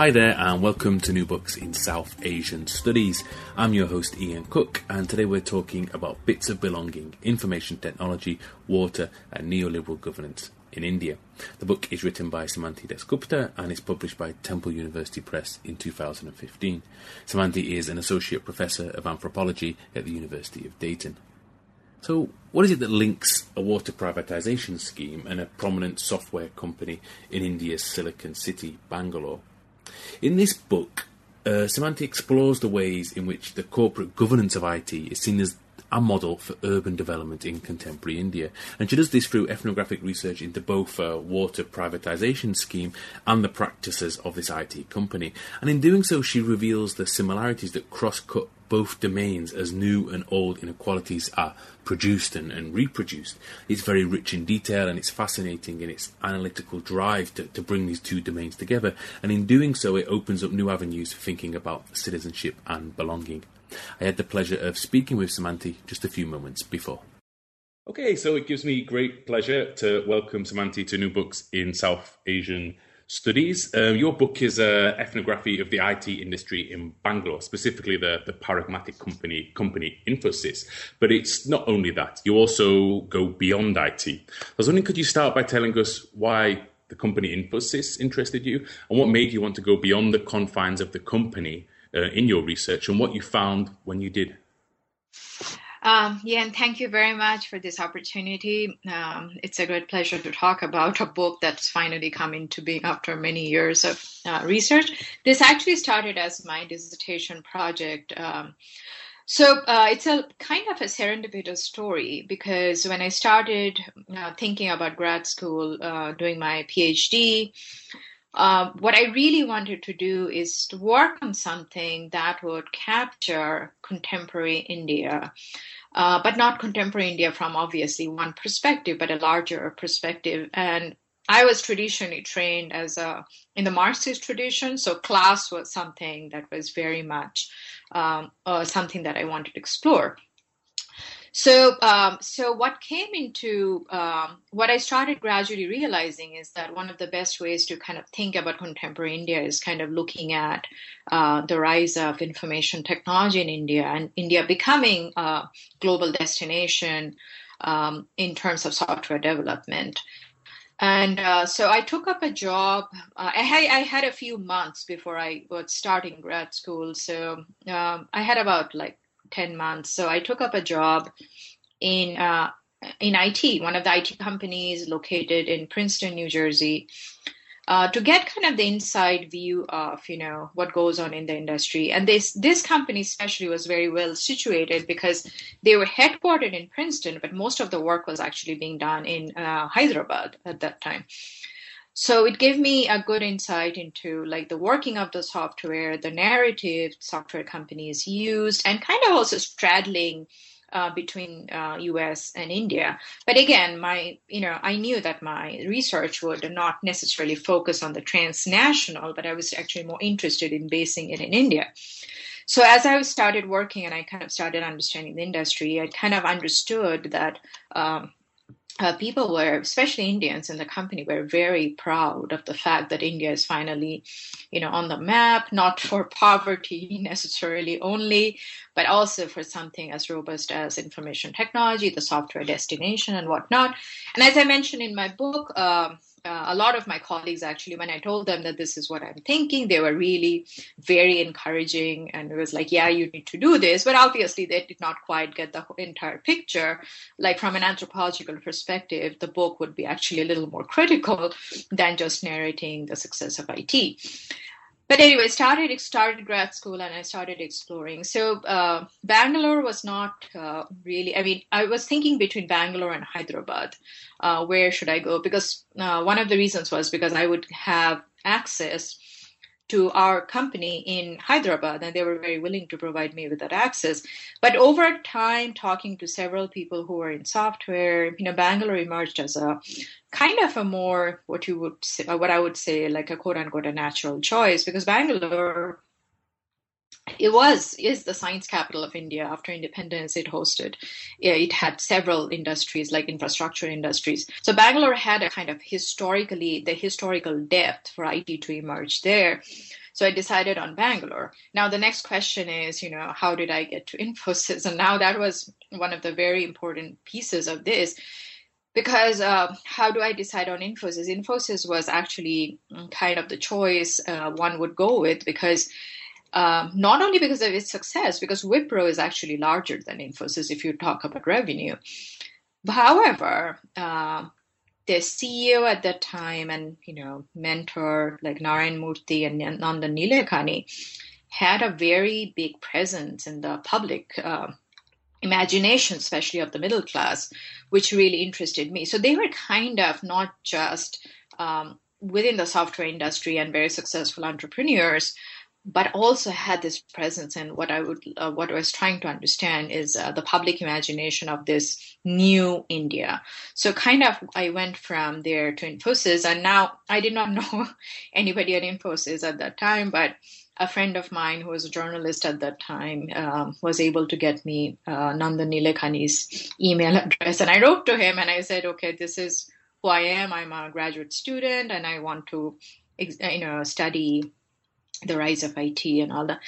Hi there, and welcome to New Books in South Asian Studies. I'm your host, Ian Cook, and today we're talking about bits of belonging, information technology, water, and neoliberal governance in India. The book is written by Semanti Dasgupta and is published by Temple University Press in 2015. Semanti is an associate professor of anthropology at the University of Dayton. So, what is it that links a water privatization scheme and a prominent software company in India's Silicon City, Bangalore? In this book, uh, explores the ways in which the corporate governance of IT is seen as a model for urban development in contemporary India. And she does this through ethnographic research into both a water privatization scheme and the practices of this IT company. And in doing so, she reveals the similarities that cross cut both domains as new and old inequalities are produced and, and, reproduced. It's very rich in detail and it's fascinating in its analytical drive to, to bring these two domains together. And in doing so, it opens up new avenues for thinking about citizenship and belonging. I had the pleasure of speaking with Semanti just a few moments before. Okay, so it gives me great pleasure to welcome Semanti to New Books in South Asian Studies. Um, your book is an ethnography of the IT industry in Bangalore, specifically the, the paradigmatic company, company Infosys. But it's not only that, you also go beyond IT. I was wondering, could you start by telling us why the company Infosys interested you and what made you want to go beyond the confines of the company uh, in your research and what you found when you did. Um, yeah, and thank you very much for this opportunity. Um, it's a great pleasure to talk about a book that's finally come into being after many years of uh, research. This actually started as my dissertation project. Um, so uh, it's a kind of a serendipitous story because when I started uh, thinking about grad school, uh, doing my PhD, uh, what I really wanted to do is to work on something that would capture contemporary India, uh, but not contemporary India from obviously one perspective, but a larger perspective. And I was traditionally trained as a in the Marxist tradition, so class was something that was very much um, uh, something that I wanted to explore. So, um, so what came into um, what I started gradually realizing is that one of the best ways to kind of think about contemporary India is kind of looking at uh, the rise of information technology in India and India becoming a global destination um, in terms of software development. And uh, so I took up a job. Uh, I, had, I, had, a few months before I was starting grad school. So um, I had about like 10 months. So I took up a job in uh, in IT, one of the IT companies located in Princeton, New Jersey, uh, to get kind of the inside view of you know what goes on in the industry. And this this company especially was very well situated because they were headquartered in Princeton, but most of the work was actually being done in uh, Hyderabad at that time so it gave me a good insight into like the working of the software the narrative software companies used and kind of also straddling uh, between uh, us and india. But again my you know i knew that my research would not necessarily focus on the transnational but i was actually more interested in basing it in india. So as i started working and i kind of started understanding the industry i kind of understood that um, uh, people were, especially Indians in the company, were very proud of the fact that India is finally, you know, on the map, not for poverty necessarily only, but also for something as robust as information technology, the software destination, and whatnot. And as I mentioned in my book, um, uh, a lot of my colleagues actually when i told them that this is what i'm thinking they were really very encouraging and it was like yeah you need to do this. But obviously they did not quite get the entire picture. Like from an anthropological perspective the book would be actually a little more critical than just narrating the success of it but anyway, started started grad school and I started exploring. So uh, Bangalore was not uh, really. I mean, I was thinking between Bangalore and Hyderabad. Uh, where should I go? Because uh, one of the reasons was because I would have access to our company in Hyderabad, and they were very willing to provide me with that access. But over time, talking to several people who were in software, you know, Bangalore emerged as a kind of a more what you would say, what I would say like a quote unquote a natural choice because Bangalore it was is the science capital of India. After independence, it hosted, it had several industries like infrastructure industries. So Bangalore had a kind of historically the historical depth for IT to emerge there. So I decided on Bangalore. Now the next question is, you know, how did I get to Infosys? And now that was one of the very important pieces of this because uh, how do I decide on Infosys? Infosys was actually kind of the choice uh, one would go with because um, not only because of its success, because Wipro is actually larger than Infosys if you talk about revenue. However, uh, the CEO at that time and you know mentor like Narayan Murthy and Nandan Nilekani had a very big presence in the public uh, imagination, especially of the middle class, which really interested me. So they were kind of not just um, within the software industry and very successful entrepreneurs, but also had this presence and what i would uh, what i was trying to understand is uh, the public imagination of this new india so kind of i went from there to infosys and now i did not know anybody at infosys at that time but a friend of mine who was a journalist at that time um, was able to get me uh, Nandan Nilekani's email address. And I wrote to him and I said, okay, this is who I am. I'm a graduate student and I want to, you know, study the rise of IT and all that.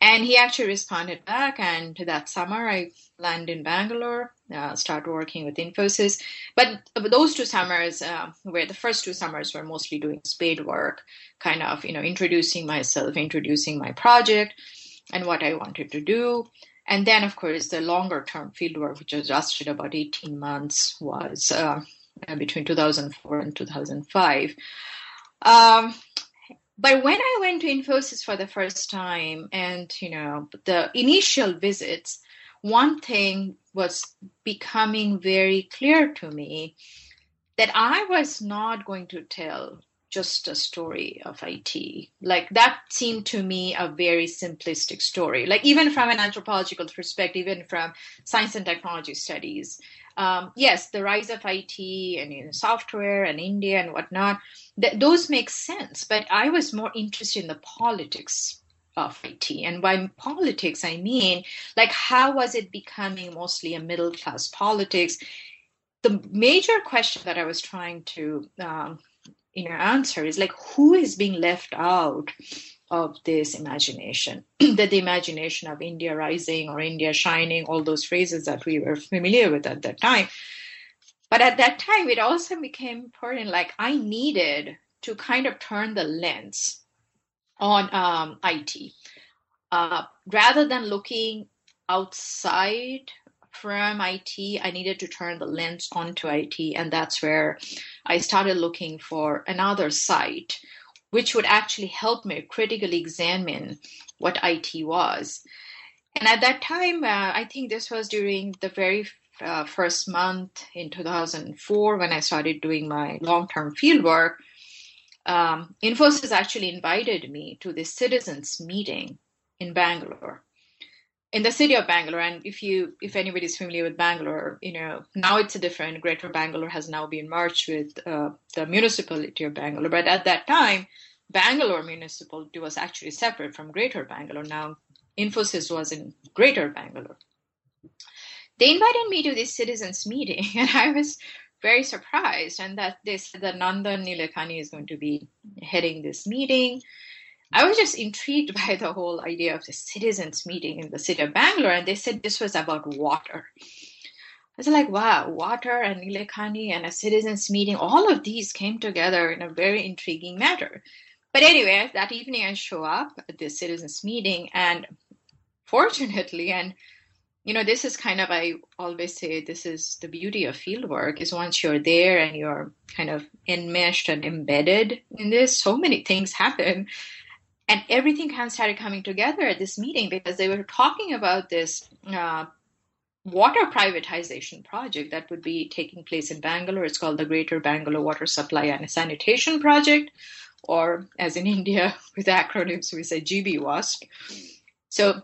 And he actually responded back, and that summer I landed in Bangalore, uh, started working with Infosys. But those two summers, uh, where the first two summers were mostly doing spade work, kind of you know introducing myself, introducing my project, and what I wanted to do. And then, of course, the longer term fieldwork, which was lasted about 18 months, was uh, between 2004 and 2005. Um, but when I went to Infosys for the first time, and you know the initial visits, one thing was becoming very clear to me that I was not going to tell just a story of IT. Like that seemed to me a very simplistic story. Like even from an anthropological perspective, even from science and technology studies, um, yes, the rise of IT and you know, software and India and whatnot, th- those make sense. But I was more interested in the politics of IT. And by politics, I mean, like, how was it becoming mostly a middle class politics? The major question that I was trying to um, you know answer is like who is being left out of this imagination. That the imagination of india rising or india shining all those phrases that we were familiar with at that time. But at that time it also became important like i needed to kind of turn the lens on um, it uh, rather than looking outside from IT, I needed to turn the lens onto IT, and that's where I started looking for another site which would actually help me critically examine what IT was. And at that time, uh, I think this was during the very uh, first month in 2004 when I started doing my long term fieldwork. Um, Infosys actually invited me to this citizens meeting in Bangalore in the city of Bangalore, and if you if anybody's familiar with Bangalore, you know now it's a different. Greater Bangalore has now been merged with uh, the municipality of Bangalore, but at that time, Bangalore municipality was actually separate from Greater Bangalore. Now, Infosys was in Greater Bangalore. They invited me to this citizens meeting, and I was very surprised. And that said that Nandan Nilekani is going to be heading this meeting. I was just intrigued by the whole idea of the citizens meeting in the city of Bangalore, and they said this was about water. I was like, wow, water and Nilekani and a citizens meeting, all of these came together in a very intriguing manner. But anyway, that evening I show up at the citizens meeting, and fortunately, and you know, this is kind of I always say this is the beauty of fieldwork is once you're there and you're kind of enmeshed and embedded in this, so many things happen and everything kind of started coming together at this meeting because they were talking about this uh, water privatization project that would be taking place in Bangalore. It's called the Greater Bangalore Water Supply and Sanitation Project, or as in India with acronyms, we say GBWASP. So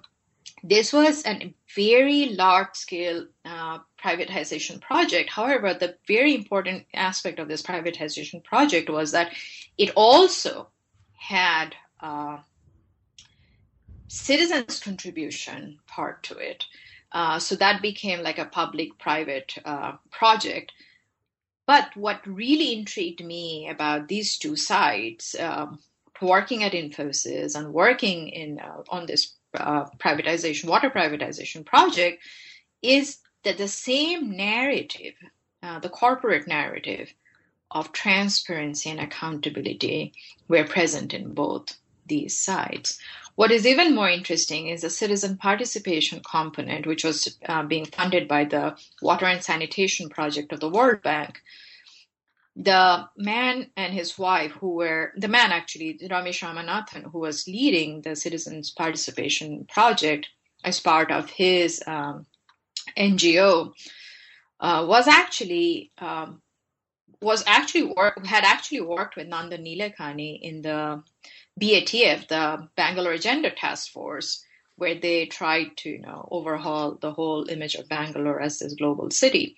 this was a very large scale uh, privatization project. However, the very important aspect of this privatization project was that it also had uh, citizens' contribution part to it. Uh, so that became like a public private uh, project. But what really intrigued me about these two sides, um, working at Infosys and working in uh, on this uh, privatization, water privatization project, is that the same narrative, uh, the corporate narrative of transparency and accountability, were present in both these sites. What is even more interesting is the citizen participation component, which was uh, being funded by the Water and Sanitation Project of the World Bank. The man and his wife, who were the man actually, Ramesh Ramanathan, who was leading the citizens participation project as part of his um, NGO, uh, was actually um, was actually work had actually worked with Nandan Nilekani in the BATF, the Bangalore Agenda Task Force, where they tried to you know overhaul the whole image of Bangalore as this global city.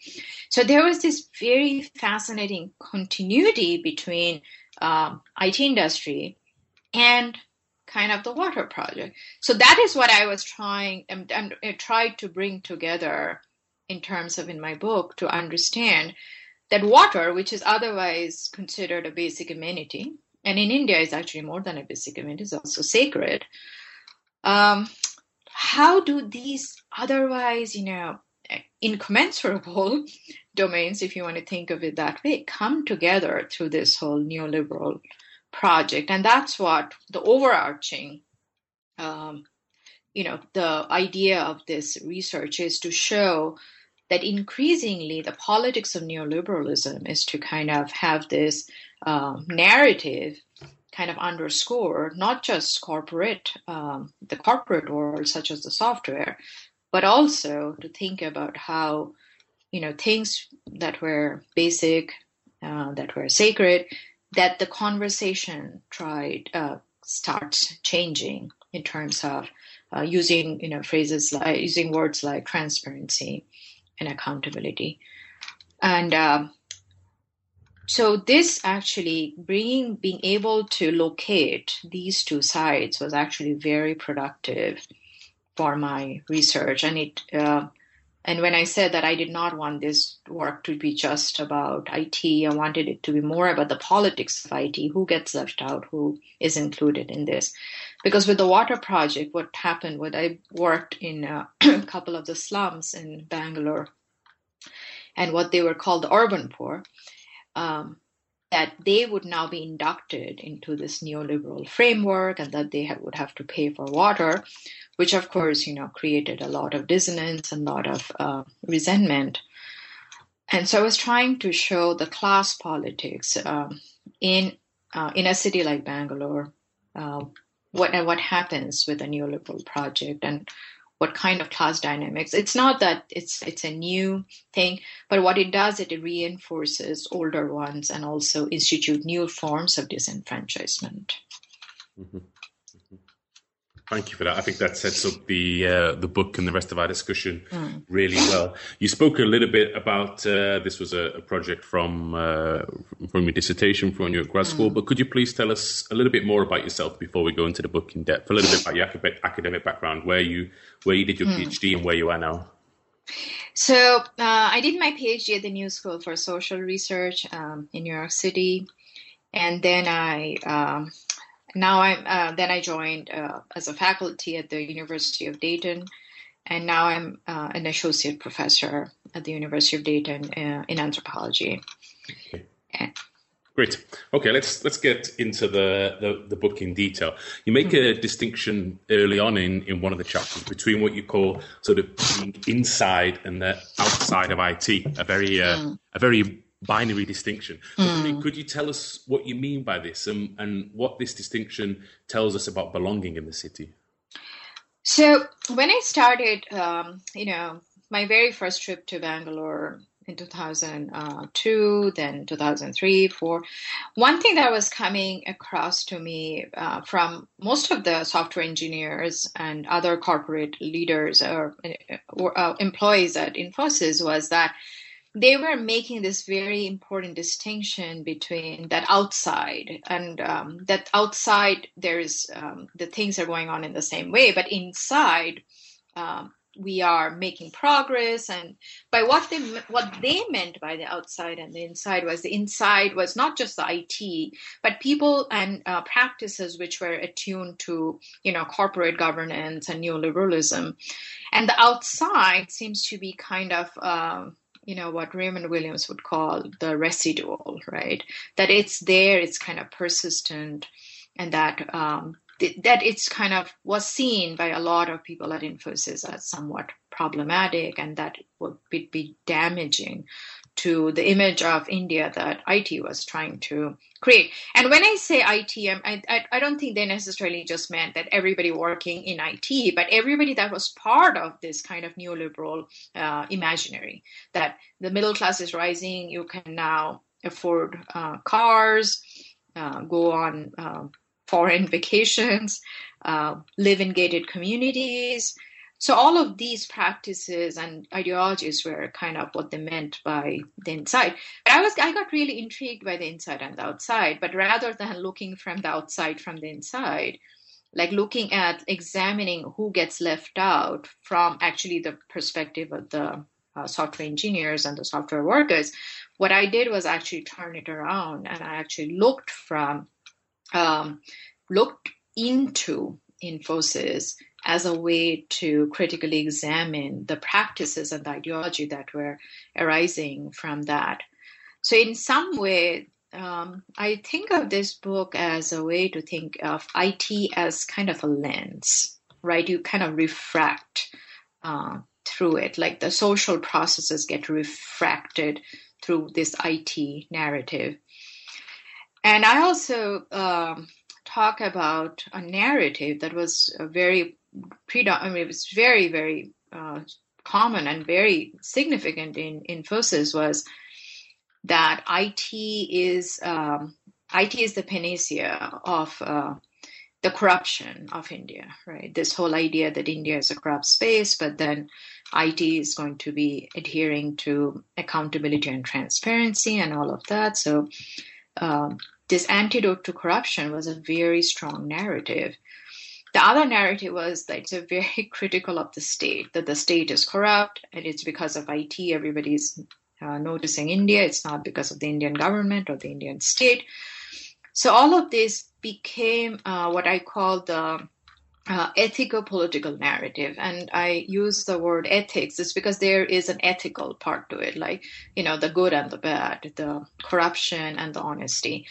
So there was this very fascinating continuity between um, IT industry and kind of the water project. So that is what I was trying and, and I tried to bring together in terms of in my book to understand that water, which is otherwise considered a basic amenity, and in India is actually more than a basic amenity, it's also sacred. Um, how do these otherwise, you know, incommensurable domains, if you want to think of it that way, come together through this whole neoliberal project? And that's what the overarching, um, you know, the idea of this research is to show that increasingly the politics of neoliberalism is to kind of have this um, narrative kind of underscore not just corporate um, the corporate world such as the software but also to think about how you know things that were basic uh, that were sacred that the conversation tried uh, starts changing in terms of uh, using you know phrases like using words like transparency and accountability. And um, so this actually bringing being able to locate these two sites was actually very productive for my research, and it. Uh, and when I said that I did not want this work to be just about IT, I wanted it to be more about the politics of IT, who gets left out, who is included in this. Because with the water project, what happened was I worked in a couple of the slums in Bangalore and what they were called the urban poor um, that they would now be inducted into this neoliberal framework and that they would have to pay for water, which of course, you know, created a lot of dissonance and a lot of uh, resentment. And so I was trying to show the class politics um, in uh, in a city like Bangalore, uh, what what happens with a neoliberal project and what kind of class dynamics. It's not that it's it's a new thing, but what it does, it reinforces older ones and also institute new forms of disenfranchisement. Mm-hmm. Thank you for that. I think that sets up the uh, the book and the rest of our discussion mm. really well. You spoke a little bit about uh, this was a, a project from uh, from your dissertation from your grad school, mm. but could you please tell us a little bit more about yourself before we go into the book in depth? A little bit about your academic background, where you where you did your mm. PhD, and where you are now. So uh, I did my PhD at the New School for Social Research um, in New York City, and then I um, now I'm uh, then I joined uh, as a faculty at the University of Dayton, and now I'm uh, an associate professor at the University of Dayton uh, in anthropology. Okay. Great. Okay, let's let's get into the, the, the, book in detail. You make a distinction early on in, in one of the chapters between what you call sort of being inside and the outside of IT. A very uh, mm. a very binary distinction. Mm. Could you tell us what you mean by this and, and what this distinction tells us about belonging in the city? So when I started, um, you know, my very first trip to Bangalore in 2002, then 2003, 4. One thing that was coming across to me uh, from most of the software engineers and other corporate leaders or, or uh, employees at Infosys was that they were making this very important distinction between that outside and um, that outside there's um, the things are going on in the same way, but inside um, we are making progress. And by what they what they meant by the outside and the inside was the inside was not just the IT but people and uh, practices which were attuned to you know corporate governance and neoliberalism. And the outside seems to be kind of uh, you know what Raymond Williams would call the residual right? That it's there it's kind of persistent and that um, that it's kind of was seen by a lot of people at Infosys as somewhat problematic and that would be damaging to the image of India that IT was trying to create. And when I say IT, I, I, I, don't think they necessarily just meant that everybody working in IT, but everybody that was part of this kind of neoliberal uh, imaginary that the middle class is rising, you can now afford uh, cars, uh, go on uh, foreign vacations, uh, live in gated communities. So all of these practices and ideologies were kind of what they meant by the inside. But I was I got really intrigued by the inside and the outside, but rather than looking from the outside from the inside, like looking at examining who gets left out from actually the perspective of the uh, software engineers and the software workers, what I did was actually turn it around and I actually looked from um, looked into Infosys as a way to critically examine the practices and the ideology that were arising from that. So, in some way, um, I think of this book as a way to think of IT as kind of a lens, right? You kind of refract uh, through it, like the social processes get refracted through this IT narrative. And I also um, talk about a narrative that was very predominant. I mean, it was very, very uh, common and very significant in Infosys was that IT is um, IT is the panacea of uh, the corruption of India, right? This whole idea that India is a corrupt space, but then IT is going to be adhering to accountability and transparency and all of that. So um, this antidote to corruption was a very strong narrative. The other narrative was that it's a very critical of the state, that the state is corrupt and it's because of IT everybody's uh, noticing India. It's not because of the Indian government or the Indian state. So all of this became uh, what I call the uh, ethical political narrative and i use the word ethics is because there is an ethical part to it like you know the good and the bad the corruption and the honesty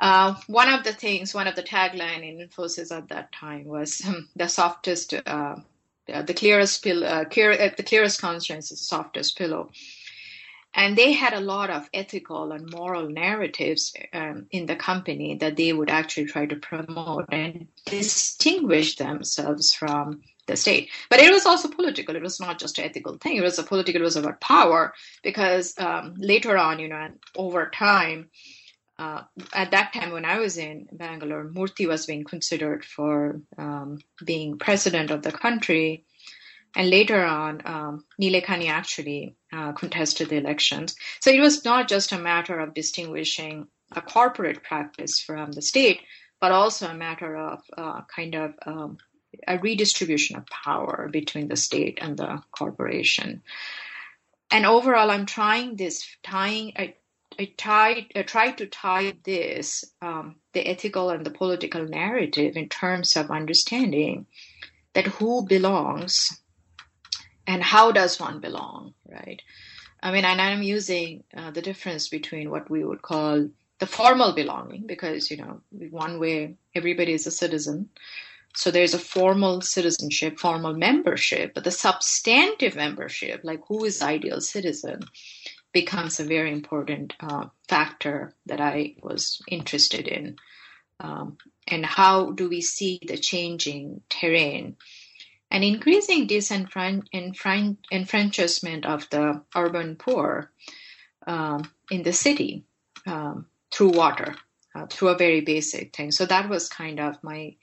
uh, one of the things one of the tagline in infosys at that time was um, the softest uh, the clearest pill, uh, uh, the clearest conscience is softest pillow and they had a lot of ethical and moral narratives um, in the company that they would actually try to promote and distinguish themselves from the state. But it was also political. It was not just an ethical thing. It was a political. It was about power because um, later on, you know, over time, uh, at that time when I was in Bangalore, Murthy was being considered for um, being president of the country and later on, um, Nilekani actually uh, contested the elections. So it was not just a matter of distinguishing a corporate practice from the state, but also a matter of uh, kind of um, a redistribution of power between the state and the corporation. And overall, I'm trying this, tying, I, I, tied, I tried to tie this, um, the ethical and the political narrative in terms of understanding that who belongs and how does one belong, right? I mean, and I'm using uh, the difference between what we would call the formal belonging, because, you know, one way everybody is a citizen. So there's a formal citizenship, formal membership, but the substantive membership, like who is ideal citizen, becomes a very important uh, factor that I was interested in. Um, and how do we see the changing terrain and increasing disenfranchisement of the urban poor um, in the city um, through water, uh, through a very basic thing. So that was kind of my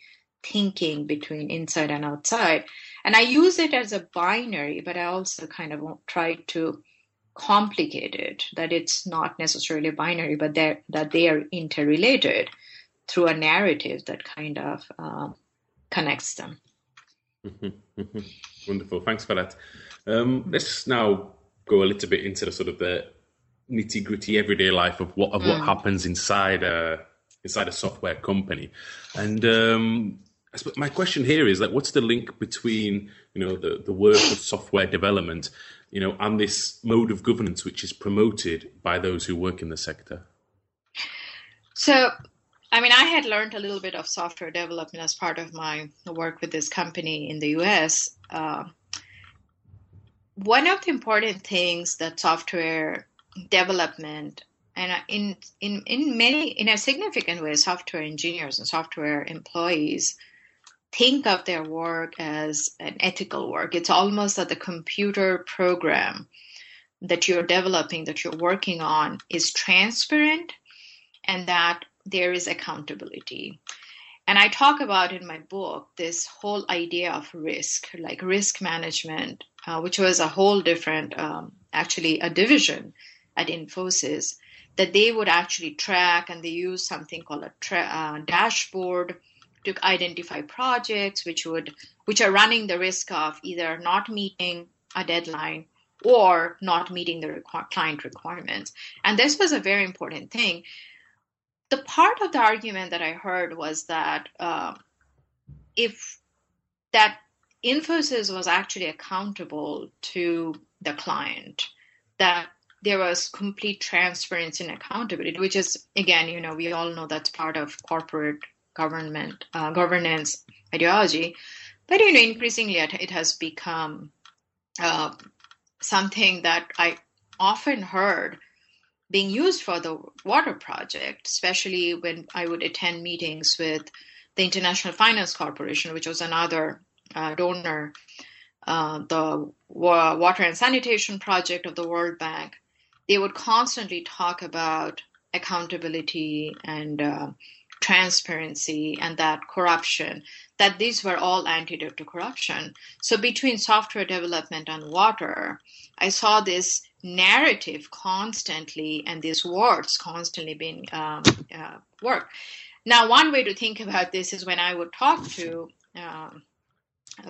thinking between inside and outside. And I use it as a binary, but I also kind of try to complicated, that it's not necessarily binary, but that they are interrelated through a narrative that kind of um, connects them. Mm-hmm, mm-hmm. Wonderful, thanks for that. Um, let's now go a little bit into the sort of the nitty gritty everyday life of what of what mm. happens inside a inside a software company, and um, my question here is like, what's the link between you know the the work of software development you know, and this mode of governance which is promoted by those who work in the sector? So, I mean, I had learned a little bit of software development as part of my work with this company in the US. Uh, one of the important things that software development and in in in many in a significant way software engineers and software employees think of their work as an ethical work. It's almost that the computer program that you're developing, that you're working on, is transparent and that there is accountability. And I talk about in my book this whole idea of risk, like risk management, uh, which was a whole different, um, actually, a division at Infosys that they would actually track and they use something called a tra- uh, dashboard to identify projects which would which are running the risk of either not meeting a deadline or not meeting the requ- client requirements. And this was a very important thing. The part of the argument that I heard was that uh, if that Infosys was actually accountable to the client, that there was complete transparency and accountability, which is again, you know, we all know that's part of corporate government uh, governance ideology. But you know, increasingly it has become uh, something that I often heard being used for the water project, especially when I would attend meetings with the International Finance Corporation, which was another uh, donor, uh, the Water and Sanitation Project of the World Bank. They would constantly talk about accountability and uh, transparency and that corruption, that these were all antidote to corruption. So between software development and water, I saw this narrative constantly and these words constantly being um, uh, worked. Now, one way to think about this is when I would talk to um,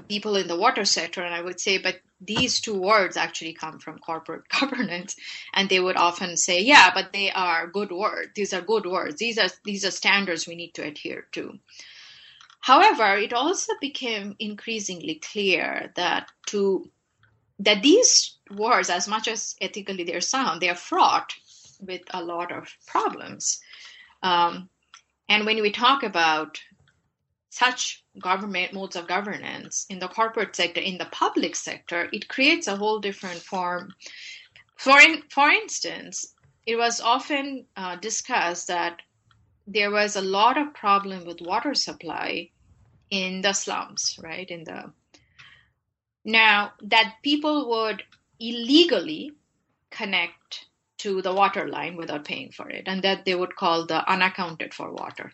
people in the water sector, and I would say, but these two words actually come from corporate governance and they would often say yeah but they are good words these are good words these are these are standards we need to adhere to. However it also became increasingly clear that to that these words as much as ethically they're sound they are fraught with a lot of problems. Um, and when we talk about such government modes of governance in the corporate sector, in the public sector, it creates a whole different form. For, in, for instance, it was often uh, discussed that there was a lot of problem with water supply in the slums, right? In the now that people would illegally connect to the water line without paying for it, and that they would call the unaccounted for water.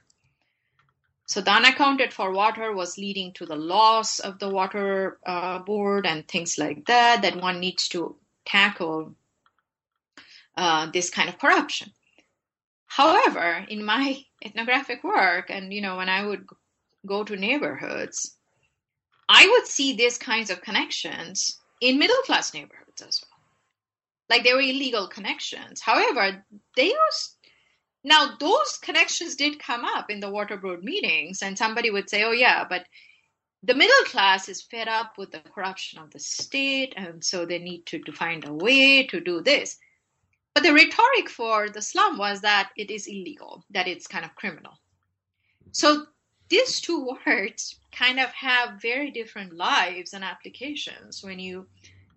So the unaccounted for water was leading to the loss of the water uh, board and things like that, that one needs to tackle uh, this kind of corruption. However, in my ethnographic work, and you know, when I would go to neighborhoods, I would see these kinds of connections in middle class neighborhoods as well. Like they were illegal connections. However, they was now, those connections did come up in the water board meetings, and somebody would say, oh, yeah, but the middle class is fed up with the corruption of the state, and so they need to, to find a way to do this. But the rhetoric for the slum was that it is illegal, that it's kind of criminal. So these two words kind of have very different lives and applications when you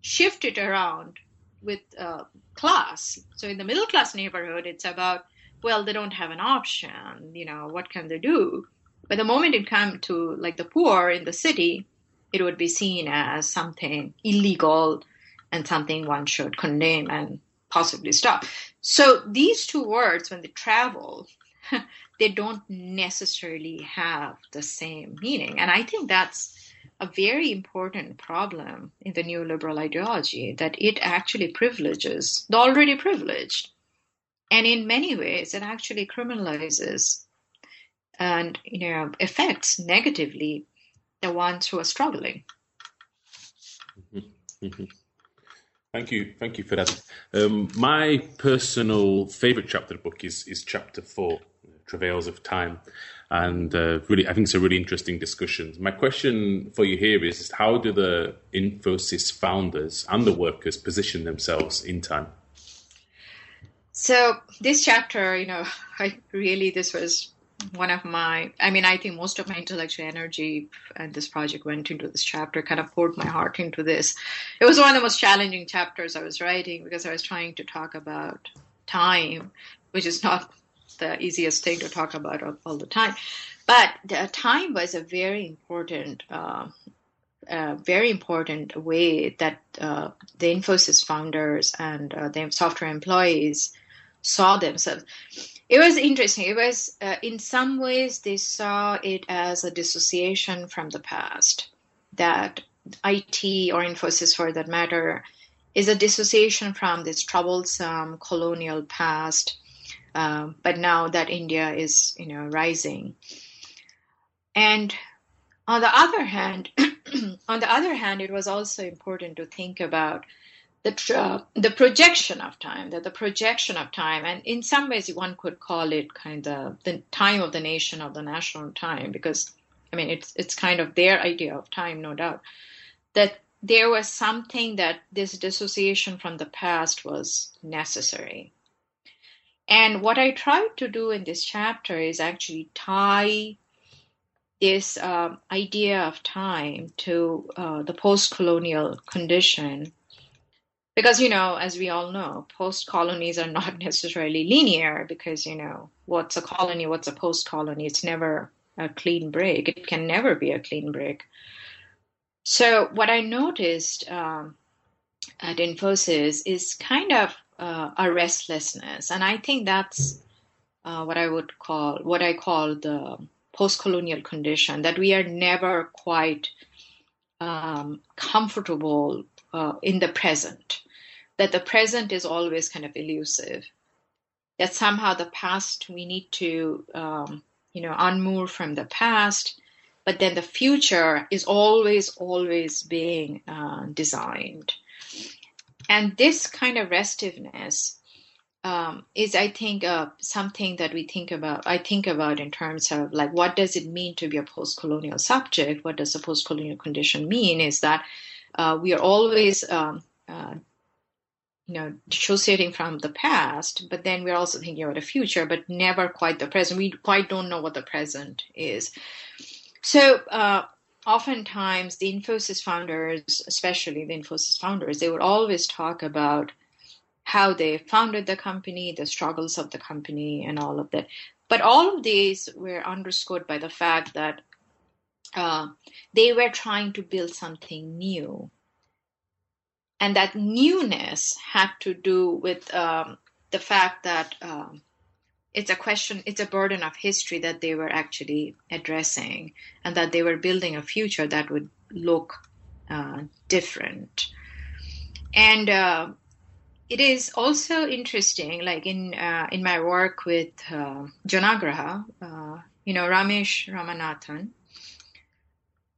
shift it around with uh, class. So in the middle class neighborhood, it's about well, they don't have an option. You know, what can they do? But the moment it comes to like the poor in the city, it would be seen as something illegal and something one should condemn and possibly stop. So these two words, when they travel, they don't necessarily have the same meaning. And I think that's a very important problem in the neoliberal ideology that it actually privileges the already privileged. And in many ways, it actually criminalizes and you know affects negatively the ones who are struggling. Mm-hmm. Mm-hmm. Thank you, thank you for that. Um, my personal favorite chapter of the book is is chapter four, Travails of Time, and uh, really, I think it's a really interesting discussion. My question for you here is: How do the Infosys founders and the workers position themselves in time? So this chapter, you know, I really this was one of my i mean i think most of my intellectual energy and this project went into this chapter kind of poured my heart into this. It was one of the most challenging chapters i was writing because i was trying to talk about time which is not the easiest thing to talk about all, all the time. But the time was a very important uh, uh, very important way that uh, the Infosys founders and uh, the software employees saw themselves it was interesting. It was, uh, in some ways, they saw it as a dissociation from the past. That IT or Infosys, for that matter, is a dissociation from this troublesome colonial past. Um, but now that India is, you know, rising, and on the other hand, on the other hand, it was also important to think about the uh, the projection of time that the projection of time and in some ways one could call it kind of the time of the nation or the national time because i mean it's it's kind of their idea of time no doubt that there was something that this dissociation from the past was necessary. And what i tried to do in this chapter is actually tie this uh, idea of time to uh, the post-colonial condition because you know as we all know post colonies are not necessarily linear because you know what's a colony what's a post colony it's never a clean break. It can never be a clean break. So what i noticed um, at infosys is kind of uh, a restlessness. And i think that's uh, what i would call what i call the post-colonial condition that we are never quite um, comfortable uh, in the present, that the present is always kind of elusive, that somehow the past we need to, um, you know, unmoor from the past, but then the future is always, always being uh, designed. And this kind of restiveness um, is, I think, uh, something that we think about. I think about in terms of like, what does it mean to be a post-colonial subject? What does a post-colonial condition mean? Is that uh, we are always um, you know dissociating from the past but then we're also thinking about the future but never quite the present. We quite don't know what the present is. So uh, oftentimes the infosys founders especially the infosys founders they would always talk about how they founded the company the struggles of the company and all of that. But all of these were underscored by the fact that uh, they were trying to build something new. And that newness had to do with um, the fact that um, it's a question, it's a burden of history that they were actually addressing, and that they were building a future that would look uh, different. And uh, it is also interesting, like in uh, in my work with uh, Janaagraha, uh, you know, Ramesh Ramanathan,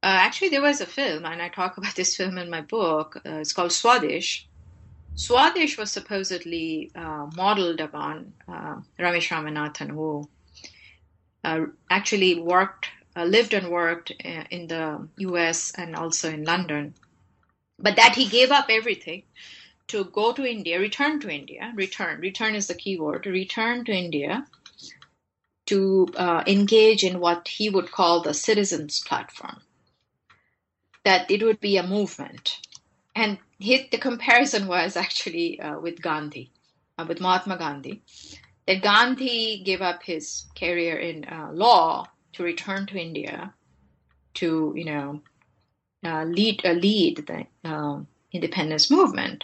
uh, actually, there was a film, and I talk about this film in my book. Uh, it's called Swadesh. Swadesh was supposedly uh, modeled upon uh, Ramesh Ramanathan, who uh, actually worked, uh, lived and worked in the U.S. and also in London, but that he gave up everything to go to India, return to India, return. Return is the key word. Return to India to engage in what he would call the citizens platform that it would be a movement. And the comparison was actually uh, with Gandhi, uh, with Mahatma Gandhi. That Gandhi gave up his career in uh, law to return to India to, you know, uh, lead uh, lead the um, independence movement.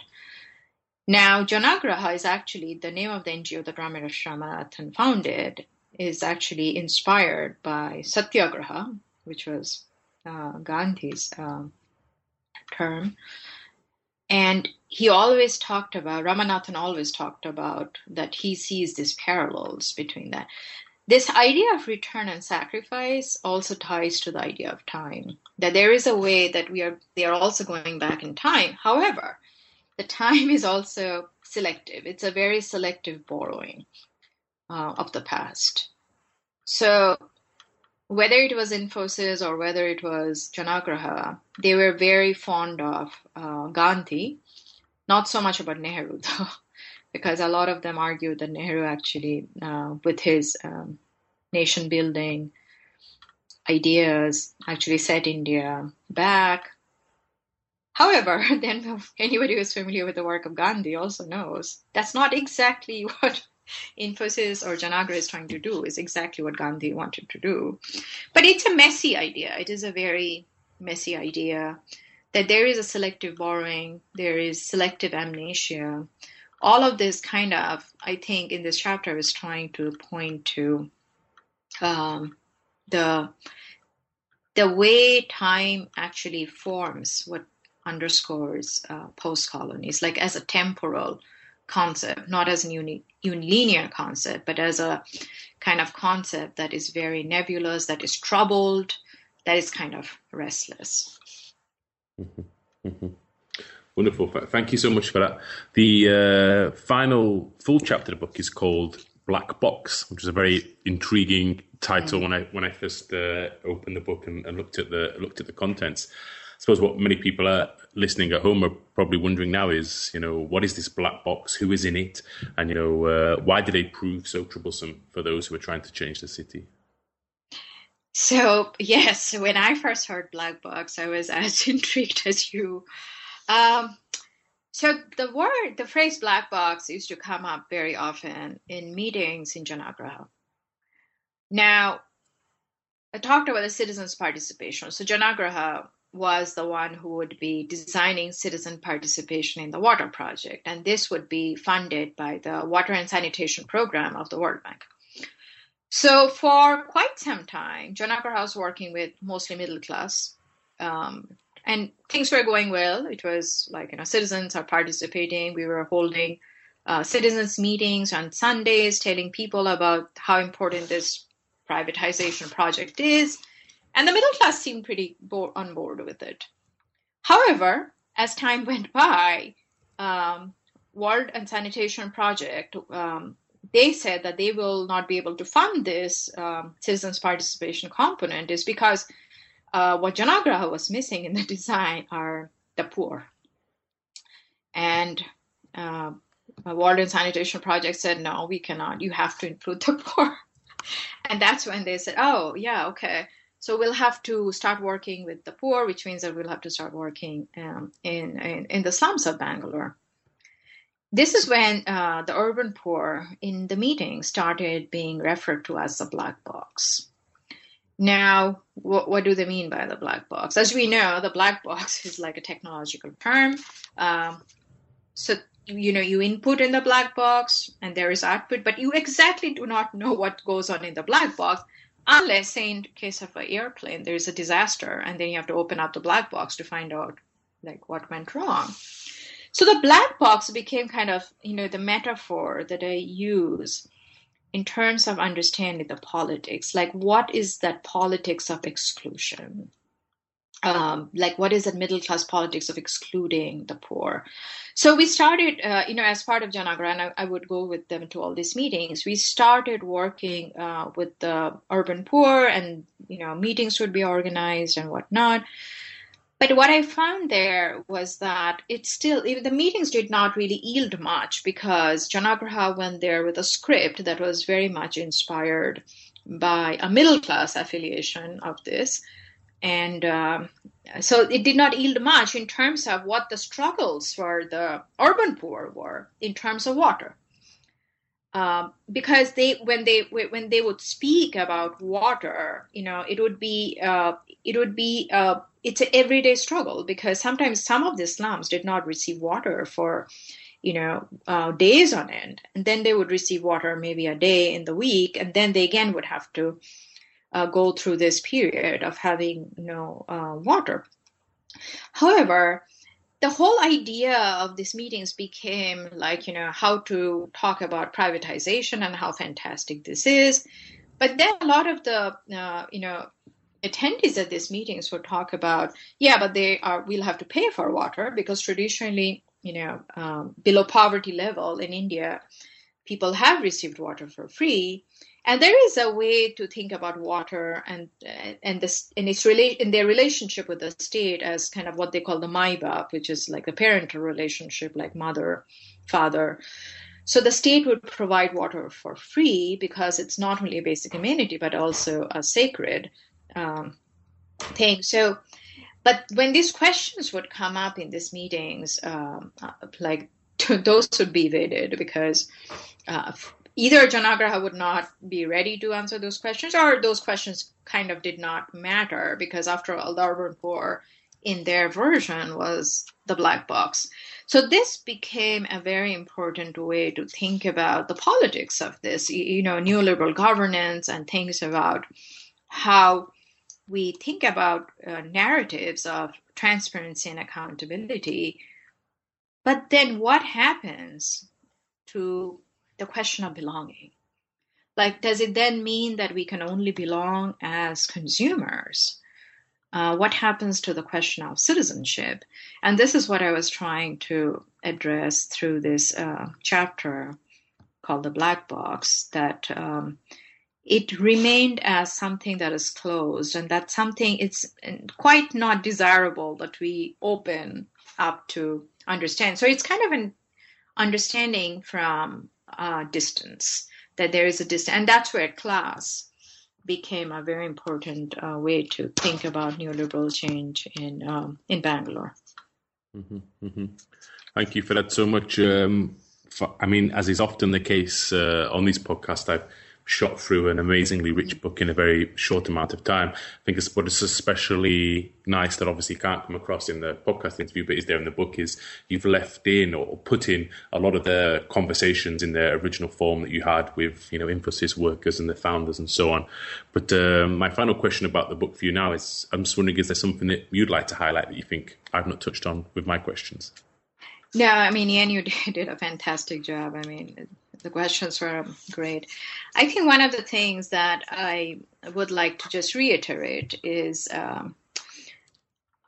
Now, Janaagraha is actually the name of the NGO that Ramesh Ramanathan founded is actually inspired by Satyagraha, which was Gandhi's um, term. And he always talked about, Ramanathan always talked about that he sees these parallels between that. This idea of return and sacrifice also ties to the idea of time. That there is a way that we are they are also going back in time. However, the time is also selective. It's a very selective borrowing uh, of the past. So whether it was Infosys or whether it was Janaagraha, they were very fond of uh, Gandhi, not so much about Nehru though, because a lot of them argued that Nehru actually, uh, with his um, nation building ideas, actually set India back. However, then anybody who's familiar with the work of Gandhi also knows that's not exactly what Infosys or Janaagraha is trying to do is exactly what Gandhi wanted to do. But it's a messy idea. It is a very messy idea that there is a selective borrowing, there is selective amnesia. All of this kind of, I think, in this chapter is trying to point to um, the the way time actually forms what underscores uh, post colonies, like as a temporal concept, not as a uni- unilinear concept, but as a kind of concept that is very nebulous, that is troubled, that is kind of restless. Mm-hmm. Mm-hmm. Wonderful. Thank you so much for that. The uh, final full chapter of the book is called Black Box, which is a very intriguing title mm-hmm. when I when I first uh, opened the book and, and, looked at the looked at the contents. Suppose what many people are listening at home are probably wondering now is, you know, what is this black box? Who is in it? And, you know, uh, why did it prove so troublesome for those who are trying to change the city? So, yes, when I first heard black box, I was as intrigued as you. Um, so the word, the phrase black box used to come up very often in meetings in Janaagraha. Now, I talked about the citizens' participation. So Janaagraha was the one who would be designing citizen participation in the water project, and this would be funded by the Water and Sanitation Program of the World Bank. So, for quite some time, Janaagraha was working with mostly middle class, um, and things were going well. It was like, you know, citizens are participating. We were holding uh, citizens' meetings on Sundays, telling people about how important this privatization project is and the middle class seemed pretty bo- on board with it. However, as time went by, um, World and Sanitation Project, um, they said that they will not be able to fund this um, citizens' participation component is because uh, what Janaagraha was missing in the design are the poor. And uh, World and Sanitation Project said, no, we cannot. You have to include the poor. and that's when they said, oh, yeah, okay. So we'll have to start working with the poor, which means that we'll have to start working um, in, in, in the slums of Bangalore. This is when uh, the urban poor in the meeting started being referred to as the black box. Now, what, what, do they mean by the black box? As we know, the black box is like a technological term. Um, so, you know, you input in the black box and there is output, but you exactly do not know what goes on in the black box unless say in case of an airplane there's a disaster and then you have to open up the black box to find out like what went wrong. So the black box became kind of you know the metaphor that i use in terms of understanding the politics. Like what is that politics of exclusion um, like what is that middle class politics of excluding the poor? So we started uh, you know as part of Janaagraha and I, I, would go with them to all these meetings. We started working uh, with the urban poor and you know meetings would be organized and whatnot. But what i found there was that it still the meetings did not really yield much because Janaagraha went there with a script that was very much inspired by a middle class affiliation of this and um, so it did not yield much in terms of what the struggles for the urban poor were in terms of water. Um, because they when they when they would speak about water, you know, it would be uh, it would be uh, it's an everyday struggle because sometimes some of the slums did not receive water for you know uh, days on end, and then they would receive water maybe a day in the week, and then they again would have to uh, go through this period of having no uh, water. However, the whole idea of these meetings became like, you know, how to talk about privatization and how fantastic this is. But then a lot of the, uh, you know, attendees at these meetings would talk about, yeah, but they are, we'll have to pay for water because traditionally, you know, um, below poverty level in India, people have received water for free and there is a way to think about water and and this and its rela- in their relationship with the state as kind of what they call the maibap, which is like the parental relationship, like mother, father. So the state would provide water for free because it's not only a basic amenity but also a sacred um, thing. So, but when these questions would come up in these meetings, um, like those would be evaded because uh, either Janaagraha would not be ready to answer those questions, or those questions kind of did not matter because, after all, poor in their version was the black box. So this became a very important way to think about the politics of this, you know, neoliberal governance and things about how we think about uh, narratives of transparency and accountability. But then what happens to the question of belonging. Like, does it then mean that we can only belong as consumers? Uh, what happens to the question of citizenship? And this is what I was trying to address through this uh, chapter called the black box that um, it remained as something that is closed and that something it's quite not desirable that we open up to understand so it's kind of an understanding from uh, distance, that there is a distance. And that's where class became a very important uh, way to think about neoliberal change in, um, in Bangalore. Mm-hmm, mm-hmm. Thank you for that so much. Um, for, I mean, as is often the case uh, on these podcasts, I've shot through an amazingly rich book in a very short amount of time. I think it's what is especially nice that obviously can't come across in the podcast interview, but is there in the book is you've left in or put in a lot of the conversations in their original form that you had with you know Infosys workers and the founders and so on. But um, my final question about the book for you now is I'm just wondering is there something that you'd like to highlight that you think I've not touched on with my questions? No, I mean, Ian, you did a fantastic job. I mean, the questions were great. I think one of the things that I would like to just reiterate is um,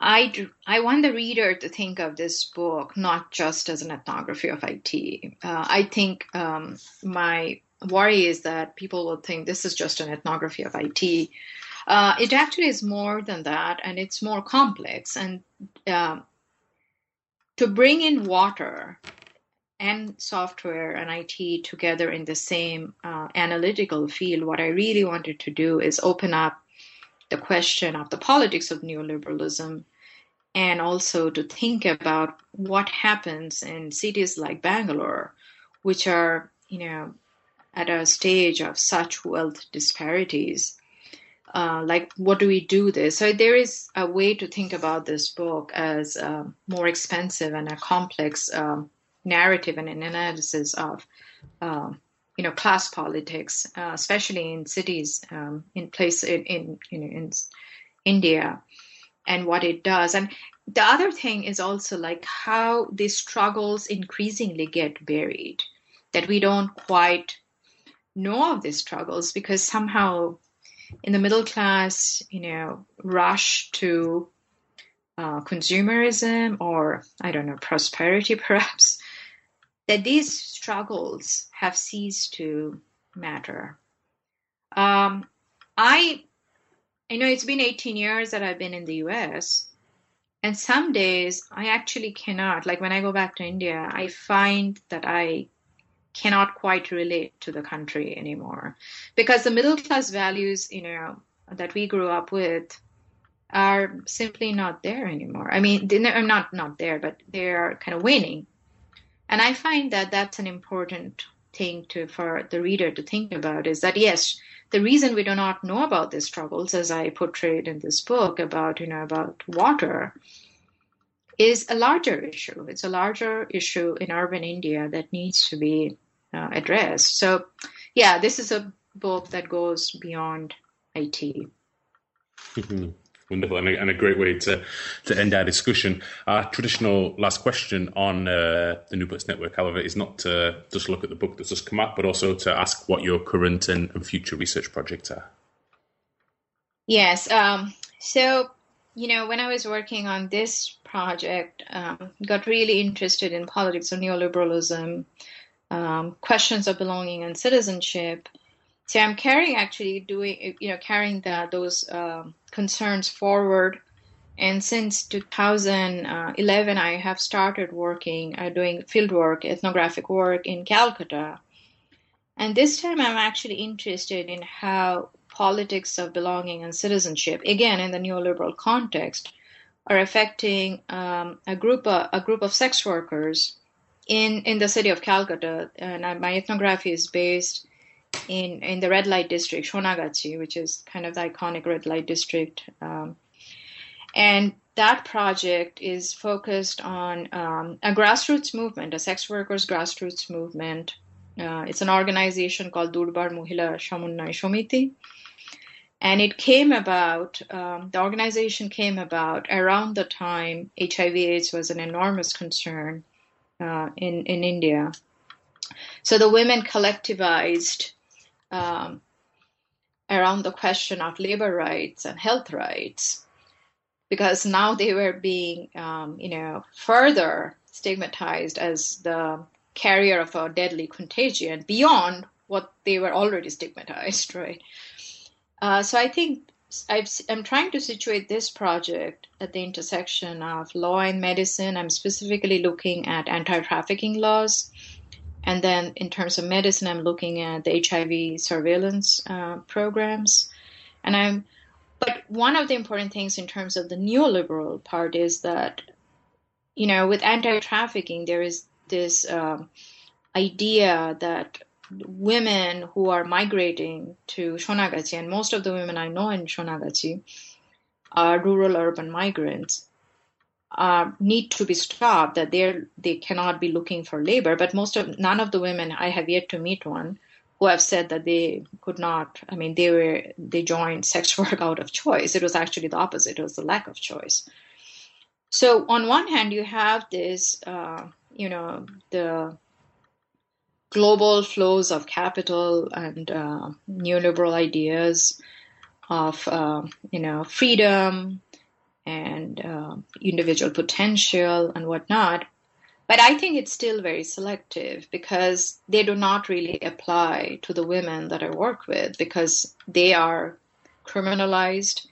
I, I want the reader to think of this book not just as an ethnography of IT. Uh, I think um, my worry is that people will think this is just an ethnography of IT. Uh, it actually is more than that, and it's more complex. And uh, to bring in water and software and IT together in the same uh, analytical field, what I really wanted to do is open up the question of the politics of neoliberalism and also to think about what happens in cities like Bangalore, which are, you know, at a stage of such wealth disparities. Uh, like, what do we do this? So there is a way to think about this book as uh, more expensive and a complex um, narrative and an analysis of um, you know class politics, uh, especially in cities um, in place in, in you know in India, and what it does. And the other thing is also like how these struggles increasingly get buried, that we don't quite know of these struggles because somehow in the middle class, you know, rush to uh, consumerism or I don't know prosperity perhaps that these struggles have ceased to matter. Um, I, I know it's been 18 years that I've been in the US, and some days I actually cannot. Like when I go back to India, I find that I cannot quite relate to the country anymore because the middle class values, you know, that we grew up with are simply not there anymore. I mean, they're not not there, but they are kind of waning. And I find that that's an important thing to for the reader to think about is that yes, the reason we do not know about these struggles, as I portrayed in this book about you know about water, is a larger issue. It's a larger issue in urban India that needs to be uh, addressed. So, yeah, this is a book that goes beyond IT. Mm-hmm. Wonderful, and a, and a, great way to, to end our discussion. Our traditional last question on uh, the New Books Network, however, is not to just look at the book that's just come out, but also to ask what your current and, and future research projects are. Yes. Um, so, you know, when I was working on this project, um, got really interested in politics of neoliberalism, um, questions of belonging and citizenship. So I'm carrying actually doing, you know, carrying that those um, concerns forward. And since 2011, I have started working, uh, doing fieldwork, ethnographic work in Calcutta. And this time I'm actually interested in how politics of belonging and citizenship, again in the neoliberal context, are affecting um, a group of, a group of sex workers in in the city of Calcutta. And I, my ethnography is based in in the red light district, Sonagachi, which is kind of the iconic red light district. Um, and that project is focused on um, a grassroots movement, a sex workers grassroots movement. Uh, it's an organization called Durbar Mohila Shamunnay Shomiti. And it came about, um, the organization came about around the time HIV AIDS was an enormous concern uh, in, in India. So the women collectivized um, around the question of labor rights and health rights because now they were being, um, you know, further stigmatized as the carrier of a deadly contagion beyond what they were already stigmatized, right? Uh, so I think i am trying to situate this project at the intersection of law and medicine. I'm specifically looking at anti trafficking laws and then in terms of medicine, I'm looking at the HIV surveillance uh, programs. And I'm, but one of the important things in terms of the neoliberal part is that, you know, with anti trafficking, there is this uh, idea that women who are migrating to Sonagachi, and most of the women I know in Sonagachi are rural urban migrants, uh, need to be stopped that they they cannot be looking for labor. But most of none of the women i have yet to meet one who have said that they could not i mean they were they joined sex work out of choice. It was actually the opposite. It was the lack of choice. So on one hand you have this uh, you know the global flows of capital and uh, neoliberal ideas of uh, you know freedom and uh, individual potential and whatnot. But I think it's still very selective because they do not really apply to the women that I work with because they are criminalized.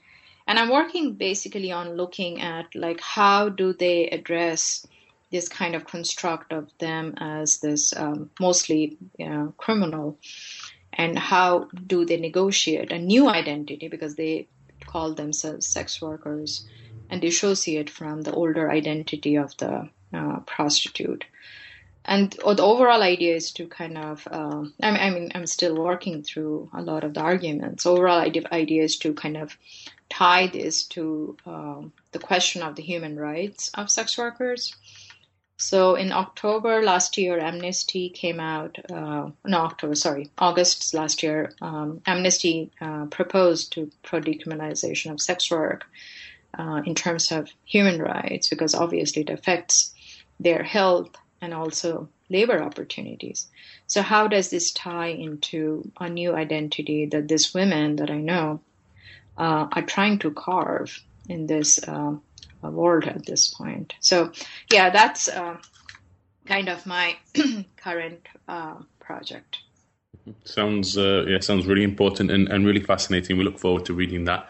And I'm working basically on looking at like how do they address this kind of construct of them as this um, mostly you know, criminal and how do they negotiate a new identity because they call themselves sex workers and dissociate from the older identity of the uh, prostitute. And the overall idea is to kind of, uh, I, mean, I'm still working through a lot of the arguments. Overall idea, idea is to kind of tie this to um, the question of the human rights of sex workers. So in October last year, Amnesty came out. Uh, no, October, sorry, August last year. Um, Amnesty uh, proposed to pro decriminalization of sex work, uh, in terms of human rights because obviously it affects their health and also labor opportunities. So, how does this tie into a new identity that these women that I know uh, are trying to carve in this uh, world at this point? So, yeah, that's uh, kind of my current uh, project. Sounds uh, yeah, sounds really important and, and really fascinating. We look forward to reading that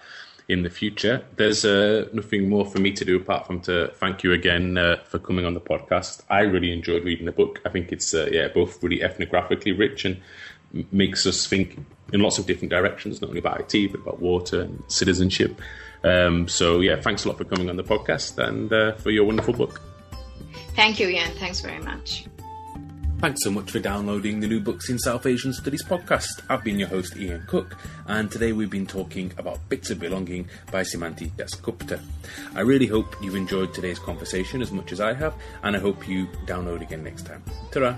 in the future. There's uh, nothing more for me to do apart from to thank you again uh, for coming on the podcast. I really enjoyed reading the book. I think it's uh, yeah both really ethnographically rich and makes us think in lots of different directions, not only about IT, but about water and citizenship. Um, so, yeah, thanks a lot for coming on the podcast and uh, for your wonderful book. Thank you, Ian. Thanks very much. Thanks so much for downloading the New Books in South Asian Studies podcast. I've been your host, Ian Cook, and today we've been talking about Bits of Belonging by Simanti Dasgupta. I really hope you've enjoyed today's conversation as much as I have, and I hope you download again next time. ta